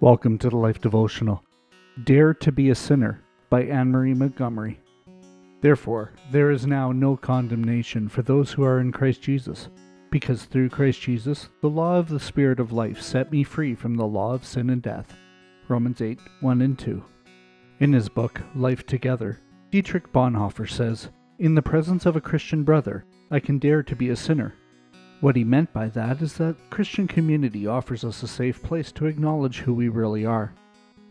Welcome to the Life Devotional. Dare to be a Sinner by Anne Marie Montgomery. Therefore, there is now no condemnation for those who are in Christ Jesus, because through Christ Jesus, the law of the Spirit of life set me free from the law of sin and death. Romans 8 1 and 2. In his book, Life Together, Dietrich Bonhoeffer says, In the presence of a Christian brother, I can dare to be a sinner what he meant by that is that Christian community offers us a safe place to acknowledge who we really are.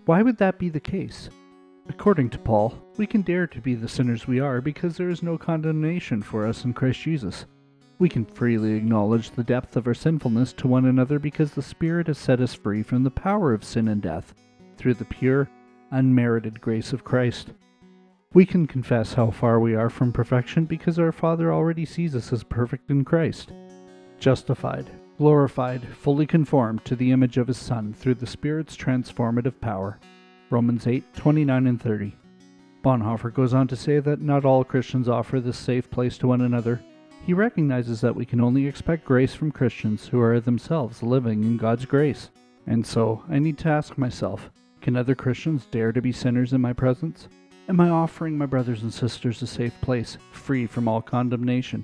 Why would that be the case? According to Paul, we can dare to be the sinners we are because there is no condemnation for us in Christ Jesus. We can freely acknowledge the depth of our sinfulness to one another because the Spirit has set us free from the power of sin and death through the pure, unmerited grace of Christ. We can confess how far we are from perfection because our Father already sees us as perfect in Christ justified, glorified, fully conformed to the image of his Son through the Spirit's transformative power. Romans 8 29 and 30. Bonhoeffer goes on to say that not all Christians offer this safe place to one another. He recognizes that we can only expect grace from Christians who are themselves living in God's grace. And so, I need to ask myself can other Christians dare to be sinners in my presence? Am I offering my brothers and sisters a safe place, free from all condemnation?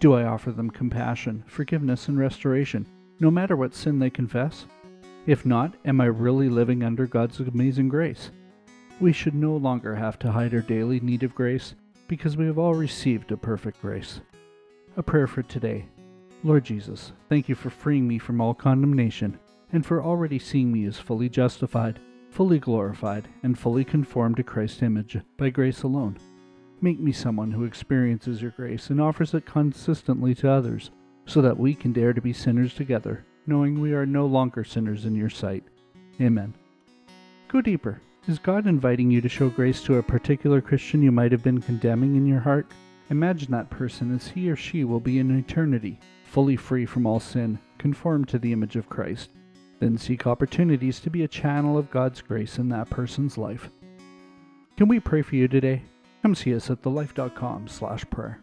Do I offer them compassion, forgiveness, and restoration, no matter what sin they confess? If not, am I really living under God's amazing grace? We should no longer have to hide our daily need of grace because we have all received a perfect grace. A prayer for today. Lord Jesus, thank you for freeing me from all condemnation and for already seeing me as fully justified, fully glorified, and fully conformed to Christ's image by grace alone. Make me someone who experiences your grace and offers it consistently to others, so that we can dare to be sinners together, knowing we are no longer sinners in your sight. Amen. Go deeper. Is God inviting you to show grace to a particular Christian you might have been condemning in your heart? Imagine that person as he or she will be in eternity, fully free from all sin, conformed to the image of Christ. Then seek opportunities to be a channel of God's grace in that person's life. Can we pray for you today? Come see us at thelife.com slash prayer.